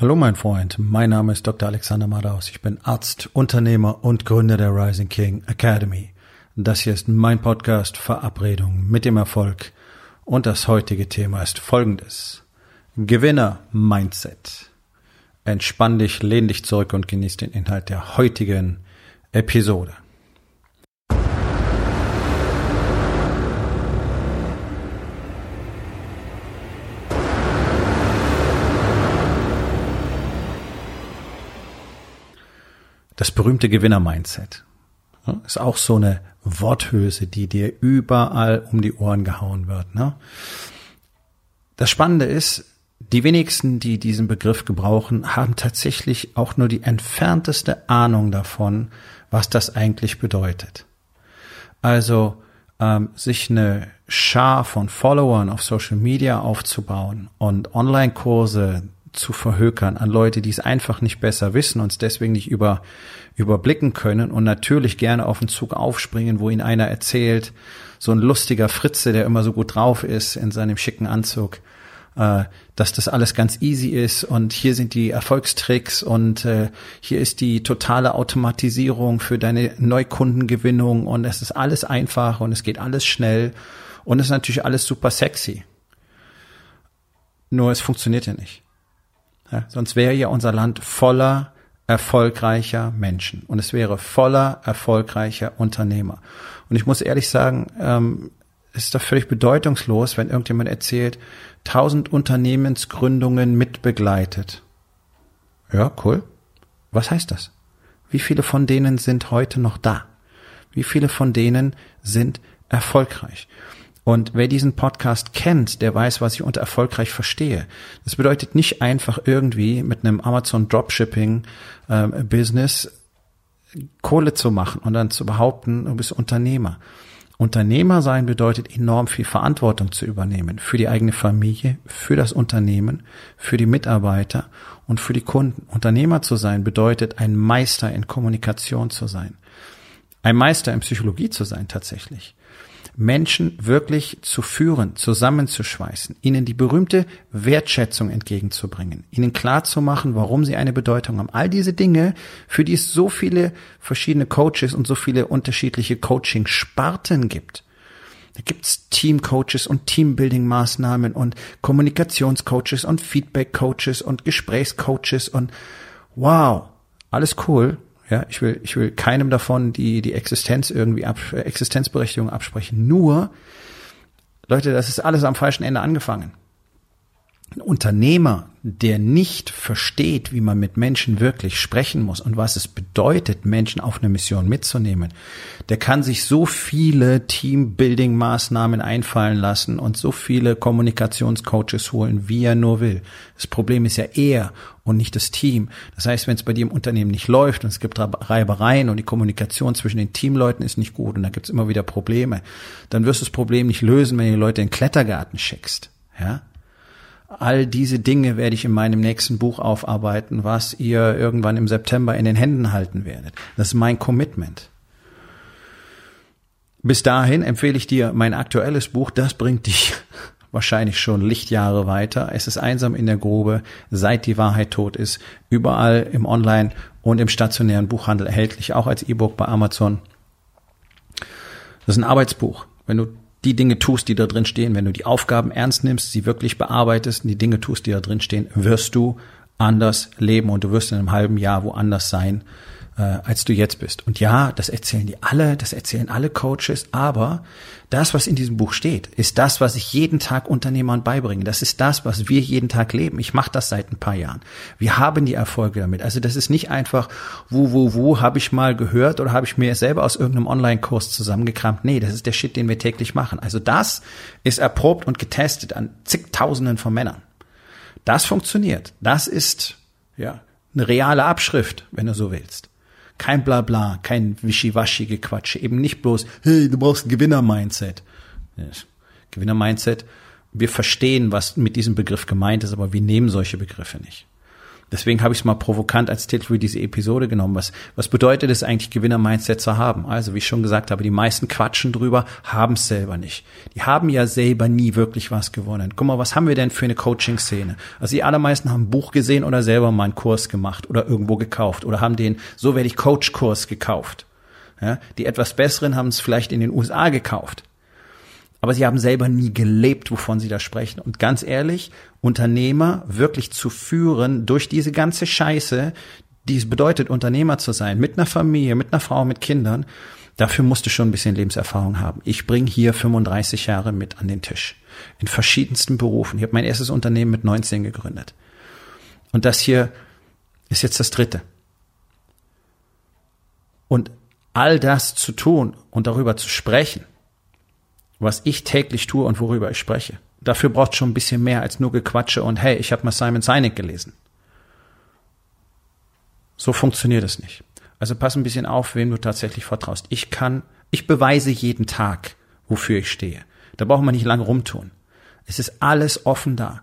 Hallo mein Freund, mein Name ist Dr. Alexander Madaus. Ich bin Arzt, Unternehmer und Gründer der Rising King Academy. Das hier ist mein Podcast Verabredung mit dem Erfolg und das heutige Thema ist folgendes. Gewinner Mindset. Entspann dich, lehn dich zurück und genieß den Inhalt der heutigen Episode. Das berühmte Gewinner-Mindset. ist auch so eine Worthülse, die dir überall um die Ohren gehauen wird. Ne? Das Spannende ist, die wenigsten, die diesen Begriff gebrauchen, haben tatsächlich auch nur die entfernteste Ahnung davon, was das eigentlich bedeutet. Also ähm, sich eine Schar von Followern auf Social Media aufzubauen und Online-Kurse zu verhökern an Leute, die es einfach nicht besser wissen und es deswegen nicht über, überblicken können und natürlich gerne auf den Zug aufspringen, wo ihnen einer erzählt, so ein lustiger Fritze, der immer so gut drauf ist in seinem schicken Anzug, äh, dass das alles ganz easy ist und hier sind die Erfolgstricks und äh, hier ist die totale Automatisierung für deine Neukundengewinnung und es ist alles einfach und es geht alles schnell und es ist natürlich alles super sexy. Nur es funktioniert ja nicht. Ja, sonst wäre ja unser Land voller erfolgreicher Menschen und es wäre voller erfolgreicher Unternehmer. Und ich muss ehrlich sagen, ähm, ist doch völlig bedeutungslos, wenn irgendjemand erzählt, tausend Unternehmensgründungen mitbegleitet. Ja, cool. Was heißt das? Wie viele von denen sind heute noch da? Wie viele von denen sind erfolgreich? Und wer diesen Podcast kennt, der weiß, was ich unter erfolgreich verstehe. Das bedeutet nicht einfach irgendwie mit einem Amazon Dropshipping äh, Business Kohle zu machen und dann zu behaupten, du bist Unternehmer. Unternehmer sein bedeutet enorm viel Verantwortung zu übernehmen für die eigene Familie, für das Unternehmen, für die Mitarbeiter und für die Kunden. Unternehmer zu sein bedeutet ein Meister in Kommunikation zu sein. Ein Meister in Psychologie zu sein tatsächlich. Menschen wirklich zu führen, zusammenzuschweißen, ihnen die berühmte Wertschätzung entgegenzubringen, ihnen klarzumachen, warum sie eine Bedeutung haben. All diese Dinge, für die es so viele verschiedene Coaches und so viele unterschiedliche Coaching-Sparten gibt. Da gibt's Team-Coaches und Teambuilding-Maßnahmen und Kommunikationscoaches und Feedback-Coaches und Gesprächscoaches und wow, alles cool. Ja, ich will, ich will keinem davon die, die Existenz irgendwie ab, Existenzberechtigung absprechen. Nur, Leute, das ist alles am falschen Ende angefangen. Ein Unternehmer, der nicht versteht, wie man mit Menschen wirklich sprechen muss und was es bedeutet, Menschen auf eine Mission mitzunehmen, der kann sich so viele Teambuilding-Maßnahmen einfallen lassen und so viele Kommunikationscoaches holen, wie er nur will. Das Problem ist ja er und nicht das Team. Das heißt, wenn es bei dir im Unternehmen nicht läuft und es gibt Reibereien und die Kommunikation zwischen den Teamleuten ist nicht gut und da gibt es immer wieder Probleme, dann wirst du das Problem nicht lösen, wenn du die Leute in den Klettergarten schickst. Ja, All diese Dinge werde ich in meinem nächsten Buch aufarbeiten, was ihr irgendwann im September in den Händen halten werdet. Das ist mein Commitment. Bis dahin empfehle ich dir mein aktuelles Buch. Das bringt dich wahrscheinlich schon Lichtjahre weiter. Es ist einsam in der Grube, seit die Wahrheit tot ist. Überall im Online- und im stationären Buchhandel erhältlich, auch als E-Book bei Amazon. Das ist ein Arbeitsbuch. Wenn du die Dinge tust, die da drin stehen, wenn du die Aufgaben ernst nimmst, sie wirklich bearbeitest und die Dinge tust, die da drin stehen, wirst du anders leben und du wirst in einem halben Jahr woanders sein, äh, als du jetzt bist. Und ja, das erzählen die alle, das erzählen alle Coaches, aber das, was in diesem Buch steht, ist das, was ich jeden Tag Unternehmern beibringe. Das ist das, was wir jeden Tag leben. Ich mache das seit ein paar Jahren. Wir haben die Erfolge damit. Also das ist nicht einfach, wo, wo, wo habe ich mal gehört oder habe ich mir selber aus irgendeinem Online-Kurs zusammengekramt. Nee, das ist der Shit, den wir täglich machen. Also das ist erprobt und getestet an zigtausenden von Männern. Das funktioniert. Das ist, ja, eine reale Abschrift, wenn du so willst. Kein Blabla, kein Wischiwaschi-Gequatsche. Eben nicht bloß, hey, du brauchst ein Gewinner-Mindset. Gewinner-Mindset, wir verstehen, was mit diesem Begriff gemeint ist, aber wir nehmen solche Begriffe nicht. Deswegen habe ich es mal provokant als Titel für diese Episode genommen. Was, was bedeutet es eigentlich, Gewinner-Mindset zu haben? Also, wie ich schon gesagt habe, die meisten quatschen drüber, haben es selber nicht. Die haben ja selber nie wirklich was gewonnen. Guck mal, was haben wir denn für eine Coaching-Szene? Also die allermeisten haben ein Buch gesehen oder selber mal einen Kurs gemacht oder irgendwo gekauft oder haben den So werde ich Coach-Kurs gekauft. Ja, die etwas besseren haben es vielleicht in den USA gekauft aber sie haben selber nie gelebt, wovon sie da sprechen. Und ganz ehrlich, Unternehmer wirklich zu führen durch diese ganze Scheiße, die es bedeutet, Unternehmer zu sein, mit einer Familie, mit einer Frau, mit Kindern, dafür musst du schon ein bisschen Lebenserfahrung haben. Ich bringe hier 35 Jahre mit an den Tisch. In verschiedensten Berufen. Ich habe mein erstes Unternehmen mit 19 gegründet. Und das hier ist jetzt das dritte. Und all das zu tun und darüber zu sprechen, was ich täglich tue und worüber ich spreche. Dafür braucht schon ein bisschen mehr als nur Gequatsche und hey, ich habe mal Simon Sinek gelesen. So funktioniert es nicht. Also pass ein bisschen auf, wem du tatsächlich vertraust. Ich kann, ich beweise jeden Tag, wofür ich stehe. Da braucht man nicht lange rumtun. Es ist alles offen da.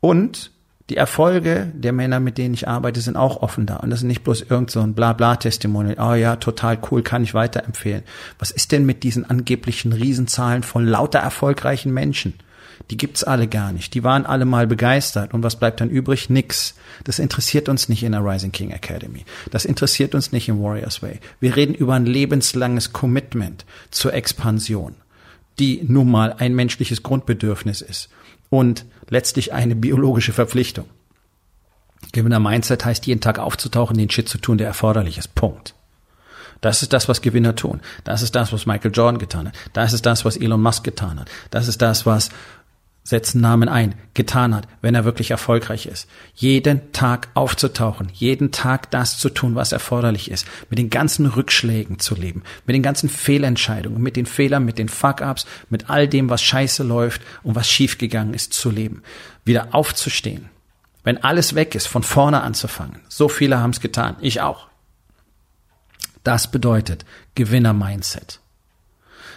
Und die Erfolge der Männer, mit denen ich arbeite, sind auch offen da. Und das ist nicht bloß irgend so ein Blabla-Testimonial. Oh ja, total cool, kann ich weiterempfehlen. Was ist denn mit diesen angeblichen Riesenzahlen von lauter erfolgreichen Menschen? Die gibt's alle gar nicht. Die waren alle mal begeistert. Und was bleibt dann übrig? Nix. Das interessiert uns nicht in der Rising King Academy. Das interessiert uns nicht im Warriors Way. Wir reden über ein lebenslanges Commitment zur Expansion, die nun mal ein menschliches Grundbedürfnis ist und letztlich eine biologische Verpflichtung. Gewinner Mindset heißt, jeden Tag aufzutauchen, den Shit zu tun, der erforderlich ist. Punkt. Das ist das, was Gewinner tun. Das ist das, was Michael Jordan getan hat. Das ist das, was Elon Musk getan hat. Das ist das, was setzen Namen ein, getan hat, wenn er wirklich erfolgreich ist. Jeden Tag aufzutauchen, jeden Tag das zu tun, was erforderlich ist, mit den ganzen Rückschlägen zu leben, mit den ganzen Fehlentscheidungen, mit den Fehlern, mit den Fuck-ups, mit all dem, was scheiße läuft und was schiefgegangen ist, zu leben. Wieder aufzustehen. Wenn alles weg ist, von vorne anzufangen. So viele haben es getan, ich auch. Das bedeutet Gewinner-Mindset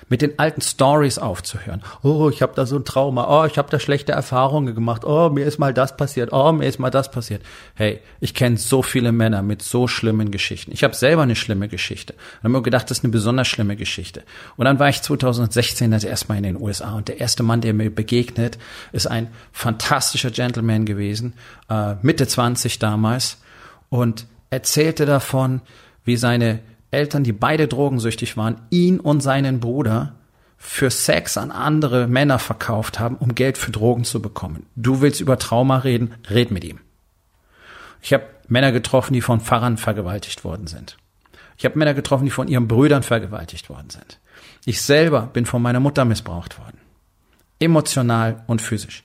mit den alten Stories aufzuhören. Oh, ich habe da so ein Trauma. Oh, ich habe da schlechte Erfahrungen gemacht. Oh, mir ist mal das passiert. Oh, mir ist mal das passiert. Hey, ich kenne so viele Männer mit so schlimmen Geschichten. Ich habe selber eine schlimme Geschichte. Und habe mir gedacht, das ist eine besonders schlimme Geschichte. Und dann war ich 2016 das erste Mal in den USA und der erste Mann, der mir begegnet, ist ein fantastischer Gentleman gewesen, äh, Mitte 20 damals und erzählte davon, wie seine Eltern, die beide drogensüchtig waren, ihn und seinen Bruder für Sex an andere Männer verkauft haben, um Geld für Drogen zu bekommen. Du willst über Trauma reden, red mit ihm. Ich habe Männer getroffen, die von Pfarrern vergewaltigt worden sind. Ich habe Männer getroffen, die von ihren Brüdern vergewaltigt worden sind. Ich selber bin von meiner Mutter missbraucht worden. Emotional und physisch.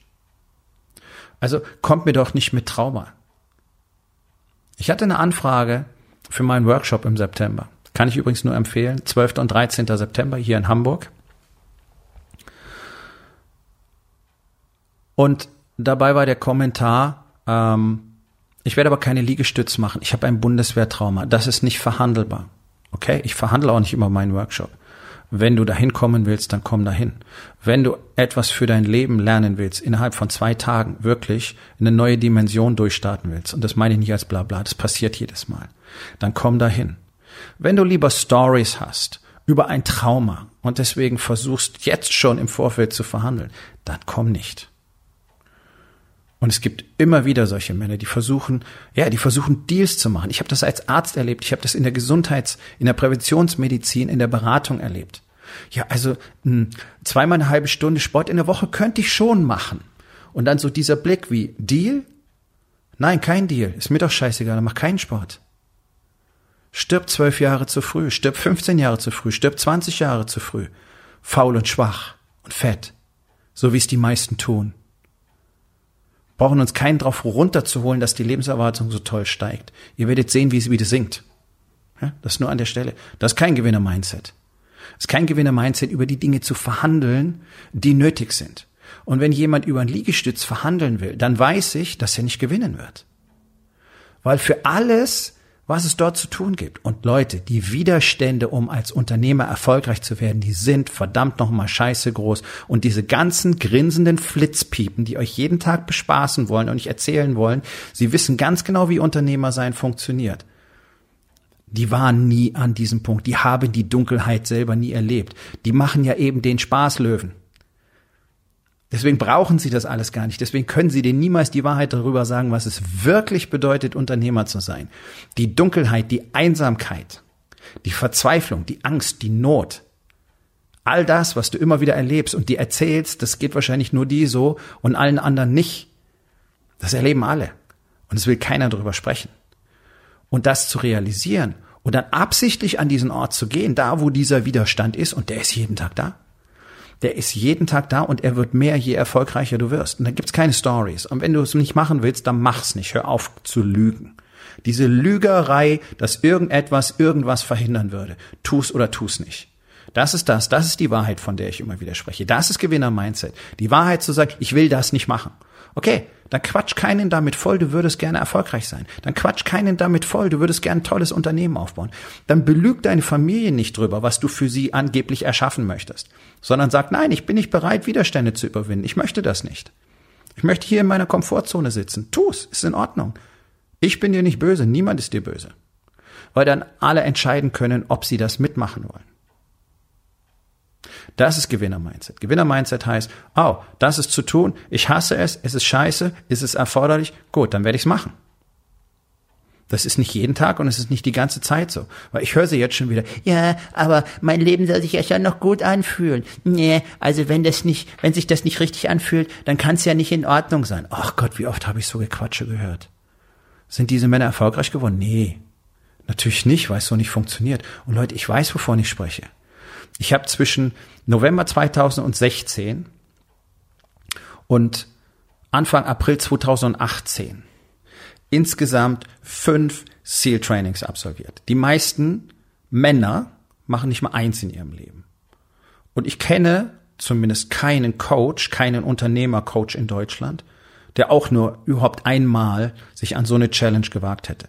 Also kommt mir doch nicht mit Trauma. Ich hatte eine Anfrage für meinen Workshop im September. Kann ich übrigens nur empfehlen. 12. und 13. September hier in Hamburg. Und dabei war der Kommentar, ähm, ich werde aber keine Liegestütz machen. Ich habe ein Bundeswehrtrauma. Das ist nicht verhandelbar. Okay? Ich verhandle auch nicht immer meinen Workshop. Wenn du dahin kommen willst, dann komm dahin. Wenn du etwas für dein Leben lernen willst, innerhalb von zwei Tagen wirklich eine neue Dimension durchstarten willst, und das meine ich nicht als Blabla, das passiert jedes Mal, dann komm dahin. Wenn du lieber Stories hast über ein Trauma und deswegen versuchst jetzt schon im Vorfeld zu verhandeln, dann komm nicht. Und es gibt immer wieder solche Männer, die versuchen, ja, die versuchen Deals zu machen. Ich habe das als Arzt erlebt, ich habe das in der Gesundheits-, in der Präventionsmedizin, in der Beratung erlebt. Ja, also mh, hm, zweimal eine halbe Stunde Sport in der Woche könnte ich schon machen. Und dann so dieser Blick wie Deal? Nein, kein Deal. Ist mir doch scheißegal, dann mach keinen Sport. Stirb zwölf Jahre zu früh, stirb 15 Jahre zu früh, stirb 20 Jahre zu früh. Faul und schwach und fett. So wie es die meisten tun brauchen uns keinen drauf runterzuholen, dass die Lebenserwartung so toll steigt. Ihr werdet sehen, wie es wieder sinkt. Ja, das nur an der Stelle. Das ist kein Gewinner-Mindset. Das ist kein Gewinner-Mindset, über die Dinge zu verhandeln, die nötig sind. Und wenn jemand über einen Liegestütz verhandeln will, dann weiß ich, dass er nicht gewinnen wird. Weil für alles, was es dort zu tun gibt. Und Leute, die Widerstände, um als Unternehmer erfolgreich zu werden, die sind verdammt nochmal scheiße groß. Und diese ganzen grinsenden Flitzpiepen, die euch jeden Tag bespaßen wollen und nicht erzählen wollen, sie wissen ganz genau, wie Unternehmer sein funktioniert. Die waren nie an diesem Punkt. Die haben die Dunkelheit selber nie erlebt. Die machen ja eben den Spaßlöwen. Deswegen brauchen sie das alles gar nicht. Deswegen können sie denen niemals die Wahrheit darüber sagen, was es wirklich bedeutet, Unternehmer zu sein. Die Dunkelheit, die Einsamkeit, die Verzweiflung, die Angst, die Not. All das, was du immer wieder erlebst und dir erzählst, das geht wahrscheinlich nur die so und allen anderen nicht. Das erleben alle. Und es will keiner darüber sprechen. Und das zu realisieren und dann absichtlich an diesen Ort zu gehen, da wo dieser Widerstand ist, und der ist jeden Tag da der ist jeden Tag da und er wird mehr, je erfolgreicher du wirst. Und da gibt's keine Stories. Und wenn du es nicht machen willst, dann mach's nicht. Hör auf zu lügen. Diese Lügerei, dass irgendetwas irgendwas verhindern würde. Tu's oder tu's nicht. Das ist das. Das ist die Wahrheit, von der ich immer wieder spreche. Das ist Gewinner-Mindset. Die Wahrheit zu sagen, ich will das nicht machen. Okay, dann quatsch keinen damit voll, du würdest gerne erfolgreich sein. Dann quatsch keinen damit voll, du würdest gerne ein tolles Unternehmen aufbauen. Dann belüg deine Familie nicht drüber, was du für sie angeblich erschaffen möchtest, sondern sag, nein, ich bin nicht bereit, Widerstände zu überwinden. Ich möchte das nicht. Ich möchte hier in meiner Komfortzone sitzen. Tu's, ist in Ordnung. Ich bin dir nicht böse, niemand ist dir böse. Weil dann alle entscheiden können, ob sie das mitmachen wollen. Das ist Gewinner-Mindset. Gewinner-Mindset heißt, oh, das ist zu tun, ich hasse es, es ist scheiße, ist es erforderlich, gut, dann werde ich es machen. Das ist nicht jeden Tag und es ist nicht die ganze Zeit so. Weil ich höre sie jetzt schon wieder, ja, aber mein Leben soll sich ja schon noch gut anfühlen. Nee, also wenn das nicht, wenn sich das nicht richtig anfühlt, dann kann es ja nicht in Ordnung sein. Ach Gott, wie oft habe ich so Gequatsche gehört. Sind diese Männer erfolgreich geworden? Nee. Natürlich nicht, weil es so nicht funktioniert. Und Leute, ich weiß, wovon ich spreche. Ich habe zwischen November 2016 und Anfang April 2018 insgesamt fünf SEAL Trainings absolviert. Die meisten Männer machen nicht mal eins in ihrem Leben. Und ich kenne zumindest keinen Coach, keinen Unternehmercoach in Deutschland, der auch nur überhaupt einmal sich an so eine Challenge gewagt hätte.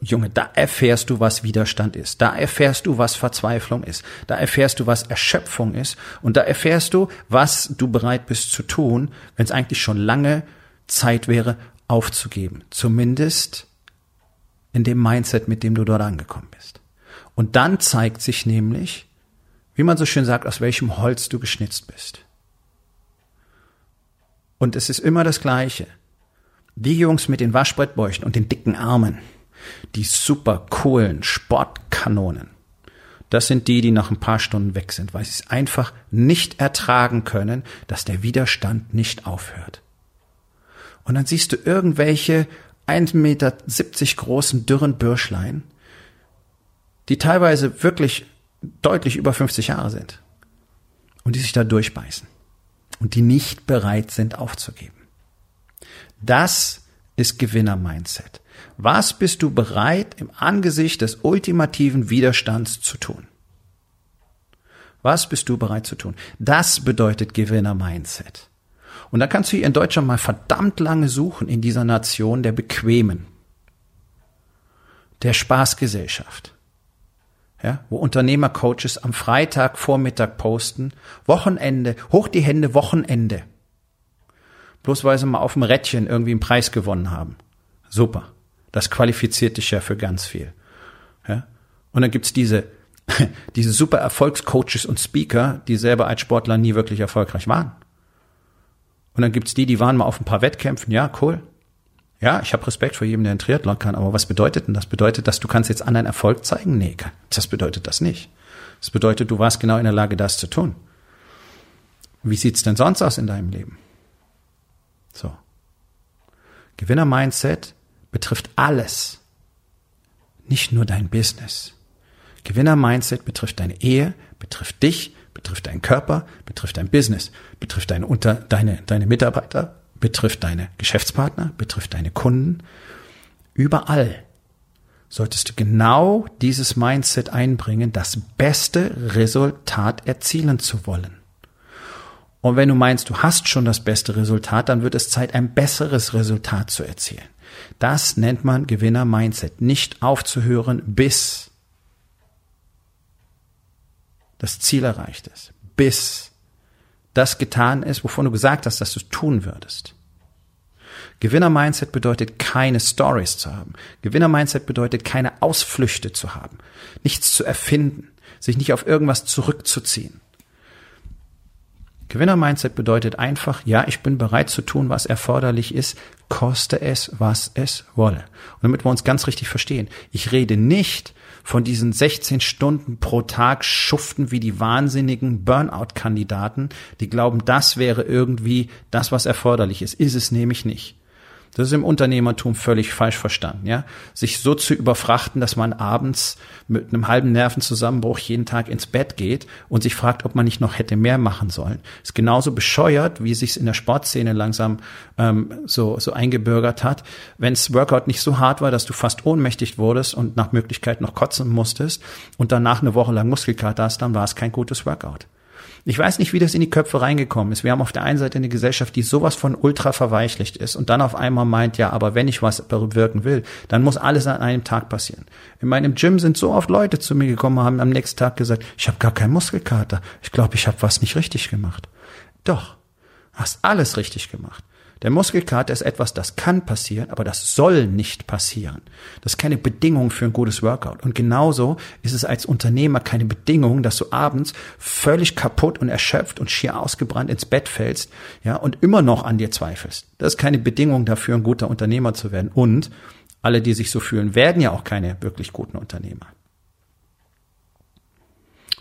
Junge, da erfährst du, was Widerstand ist. Da erfährst du, was Verzweiflung ist. Da erfährst du, was Erschöpfung ist. Und da erfährst du, was du bereit bist zu tun, wenn es eigentlich schon lange Zeit wäre, aufzugeben. Zumindest in dem Mindset, mit dem du dort angekommen bist. Und dann zeigt sich nämlich, wie man so schön sagt, aus welchem Holz du geschnitzt bist. Und es ist immer das Gleiche. Die Jungs mit den Waschbrettbäuchen und den dicken Armen, die super coolen Sportkanonen, das sind die, die nach ein paar Stunden weg sind, weil sie es einfach nicht ertragen können, dass der Widerstand nicht aufhört. Und dann siehst du irgendwelche 1,70 Meter großen dürren Bürschlein, die teilweise wirklich deutlich über 50 Jahre sind und die sich da durchbeißen und die nicht bereit sind aufzugeben. Das ist Gewinner-Mindset. Was bist du bereit im Angesicht des ultimativen Widerstands zu tun? Was bist du bereit zu tun? Das bedeutet Gewinner-Mindset. Und da kannst du hier in Deutschland mal verdammt lange suchen in dieser Nation der Bequemen, der Spaßgesellschaft ja, wo Unternehmercoaches am Freitag Vormittag posten, Wochenende, hoch die Hände, Wochenende. Bloß weil sie mal auf dem Rädchen irgendwie einen Preis gewonnen haben. Super. Das qualifiziert dich ja für ganz viel. Ja? Und dann gibt's diese, diese super Erfolgscoaches und Speaker, die selber als Sportler nie wirklich erfolgreich waren. Und dann gibt's die, die waren mal auf ein paar Wettkämpfen, ja, cool. Ja, ich habe Respekt vor jedem, der einen Triathlon kann, aber was bedeutet denn das? Bedeutet, dass du kannst jetzt anderen Erfolg zeigen? Nee, das bedeutet das nicht. Das bedeutet, du warst genau in der Lage, das zu tun. Wie sieht's denn sonst aus in deinem Leben? So. Gewinner-Mindset betrifft alles. Nicht nur dein Business. Gewinner-Mindset betrifft deine Ehe, betrifft dich, betrifft deinen Körper, betrifft dein Business, betrifft deine, Unter, deine, deine Mitarbeiter, betrifft deine Geschäftspartner, betrifft deine Kunden. Überall solltest du genau dieses Mindset einbringen, das beste Resultat erzielen zu wollen. Und wenn du meinst, du hast schon das beste Resultat, dann wird es Zeit, ein besseres Resultat zu erzielen. Das nennt man Gewinner-Mindset. Nicht aufzuhören, bis das Ziel erreicht ist. Bis das getan ist, wovon du gesagt hast, dass du es tun würdest. Gewinner-Mindset bedeutet, keine Stories zu haben. Gewinner-Mindset bedeutet, keine Ausflüchte zu haben. Nichts zu erfinden. Sich nicht auf irgendwas zurückzuziehen. Gewinner-Mindset bedeutet einfach, ja, ich bin bereit zu tun, was erforderlich ist, koste es, was es wolle. Und damit wir uns ganz richtig verstehen, ich rede nicht von diesen 16 Stunden pro Tag schuften wie die wahnsinnigen Burnout-Kandidaten, die glauben, das wäre irgendwie das, was erforderlich ist. Ist es nämlich nicht. Das ist im Unternehmertum völlig falsch verstanden, ja. Sich so zu überfrachten, dass man abends mit einem halben Nervenzusammenbruch jeden Tag ins Bett geht und sich fragt, ob man nicht noch hätte mehr machen sollen. Ist genauso bescheuert, wie sich's in der Sportszene langsam ähm, so, so eingebürgert hat. Wenns Workout nicht so hart war, dass du fast ohnmächtig wurdest und nach Möglichkeit noch kotzen musstest und danach eine Woche lang Muskelkater hast, dann war es kein gutes Workout. Ich weiß nicht, wie das in die Köpfe reingekommen ist. Wir haben auf der einen Seite eine Gesellschaft, die sowas von ultra verweichlicht ist und dann auf einmal meint, ja, aber wenn ich was bewirken will, dann muss alles an einem Tag passieren. In meinem Gym sind so oft Leute zu mir gekommen, haben am nächsten Tag gesagt, ich habe gar keinen Muskelkater. Ich glaube, ich habe was nicht richtig gemacht. Doch, hast alles richtig gemacht. Der Muskelkater ist etwas, das kann passieren, aber das soll nicht passieren. Das ist keine Bedingung für ein gutes Workout. Und genauso ist es als Unternehmer keine Bedingung, dass du abends völlig kaputt und erschöpft und schier ausgebrannt ins Bett fällst, ja, und immer noch an dir zweifelst. Das ist keine Bedingung dafür, ein guter Unternehmer zu werden. Und alle, die sich so fühlen, werden ja auch keine wirklich guten Unternehmer.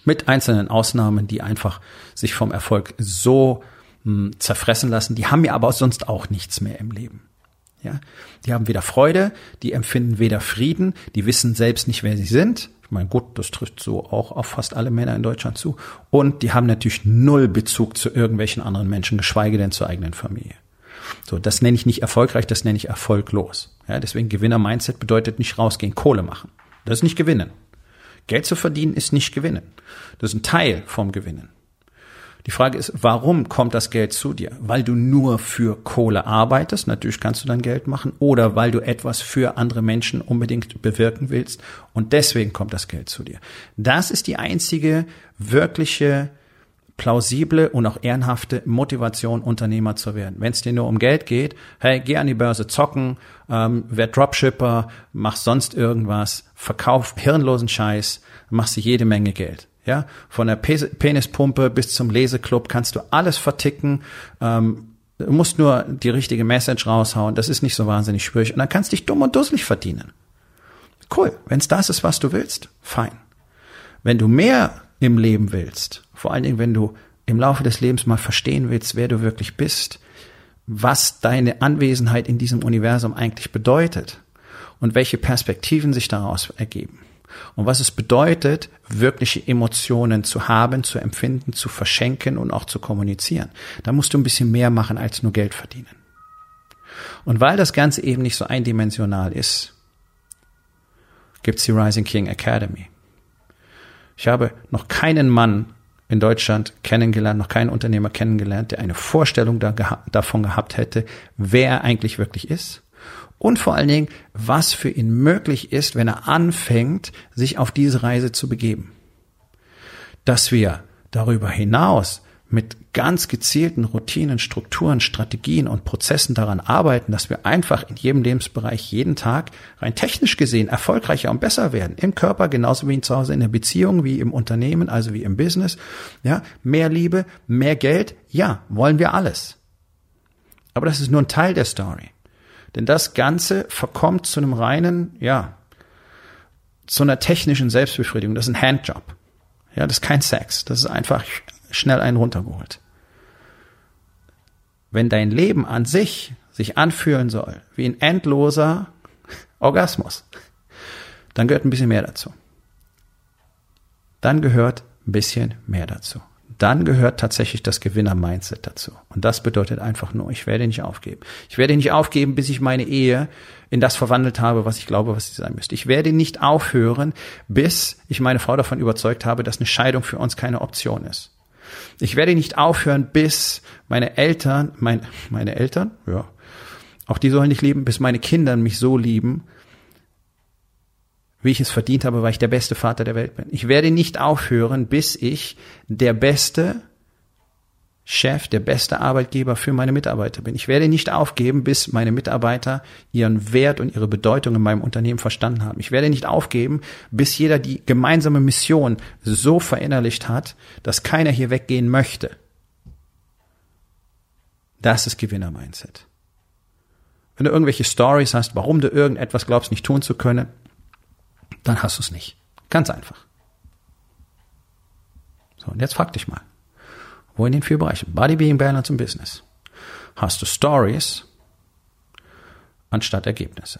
Mit einzelnen Ausnahmen, die einfach sich vom Erfolg so hm, zerfressen lassen. Die haben ja aber sonst auch nichts mehr im Leben. Ja, die haben weder Freude, die empfinden weder Frieden, die wissen selbst nicht, wer sie sind. Ich meine, gut, das trifft so auch auf fast alle Männer in Deutschland zu. Und die haben natürlich null Bezug zu irgendwelchen anderen Menschen, geschweige denn zur eigenen Familie. So, das nenne ich nicht erfolgreich, das nenne ich erfolglos. Ja, deswegen Gewinner-Mindset bedeutet nicht rausgehen, Kohle machen. Das ist nicht gewinnen. Geld zu verdienen ist nicht gewinnen. Das ist ein Teil vom Gewinnen. Die Frage ist, warum kommt das Geld zu dir? Weil du nur für Kohle arbeitest, natürlich kannst du dann Geld machen, oder weil du etwas für andere Menschen unbedingt bewirken willst und deswegen kommt das Geld zu dir. Das ist die einzige wirkliche plausible und auch ehrenhafte Motivation, Unternehmer zu werden. Wenn es dir nur um Geld geht, hey, geh an die Börse zocken, ähm, werd Dropshipper, mach sonst irgendwas, verkauf hirnlosen Scheiß, machst du jede Menge Geld. Ja, von der Penispumpe bis zum Leseclub kannst du alles verticken. Ähm, du musst nur die richtige Message raushauen. Das ist nicht so wahnsinnig schwierig. Und dann kannst du dich dumm und dusselig verdienen. Cool. Wenn es das ist, was du willst, fein. Wenn du mehr im Leben willst, vor allen Dingen, wenn du im Laufe des Lebens mal verstehen willst, wer du wirklich bist, was deine Anwesenheit in diesem Universum eigentlich bedeutet und welche Perspektiven sich daraus ergeben, und was es bedeutet, wirkliche Emotionen zu haben, zu empfinden, zu verschenken und auch zu kommunizieren. Da musst du ein bisschen mehr machen als nur Geld verdienen. Und weil das Ganze eben nicht so eindimensional ist, gibt's die Rising King Academy. Ich habe noch keinen Mann in Deutschland kennengelernt, noch keinen Unternehmer kennengelernt, der eine Vorstellung da davon gehabt hätte, wer er eigentlich wirklich ist und vor allen Dingen, was für ihn möglich ist, wenn er anfängt, sich auf diese Reise zu begeben. Dass wir darüber hinaus mit ganz gezielten Routinen, Strukturen, Strategien und Prozessen daran arbeiten, dass wir einfach in jedem Lebensbereich jeden Tag rein technisch gesehen erfolgreicher und besser werden. Im Körper genauso wie zu Hause in der Beziehung, wie im Unternehmen, also wie im Business. Ja, mehr Liebe, mehr Geld. Ja, wollen wir alles. Aber das ist nur ein Teil der Story. Denn das Ganze verkommt zu einem reinen, ja, zu einer technischen Selbstbefriedigung. Das ist ein Handjob. Ja, das ist kein Sex. Das ist einfach schnell einen runtergeholt. Wenn dein Leben an sich sich anfühlen soll wie ein endloser Orgasmus, dann gehört ein bisschen mehr dazu. Dann gehört ein bisschen mehr dazu dann gehört tatsächlich das Gewinner-Mindset dazu. Und das bedeutet einfach nur, ich werde nicht aufgeben. Ich werde nicht aufgeben, bis ich meine Ehe in das verwandelt habe, was ich glaube, was sie sein müsste. Ich werde nicht aufhören, bis ich meine Frau davon überzeugt habe, dass eine Scheidung für uns keine Option ist. Ich werde nicht aufhören, bis meine Eltern, mein, meine Eltern, ja, Auch die sollen nicht lieben, bis meine Kinder mich so lieben, wie ich es verdient habe, weil ich der beste Vater der Welt bin. Ich werde nicht aufhören, bis ich der beste Chef, der beste Arbeitgeber für meine Mitarbeiter bin. Ich werde nicht aufgeben, bis meine Mitarbeiter ihren Wert und ihre Bedeutung in meinem Unternehmen verstanden haben. Ich werde nicht aufgeben, bis jeder die gemeinsame Mission so verinnerlicht hat, dass keiner hier weggehen möchte. Das ist Gewinner-Mindset. Wenn du irgendwelche Stories hast, warum du irgendetwas glaubst, nicht tun zu können, dann hast du es nicht. Ganz einfach. So, und jetzt frag dich mal. Wo in den vier Bereichen? Body, Being, Balance und Business. Hast du Stories anstatt Ergebnisse?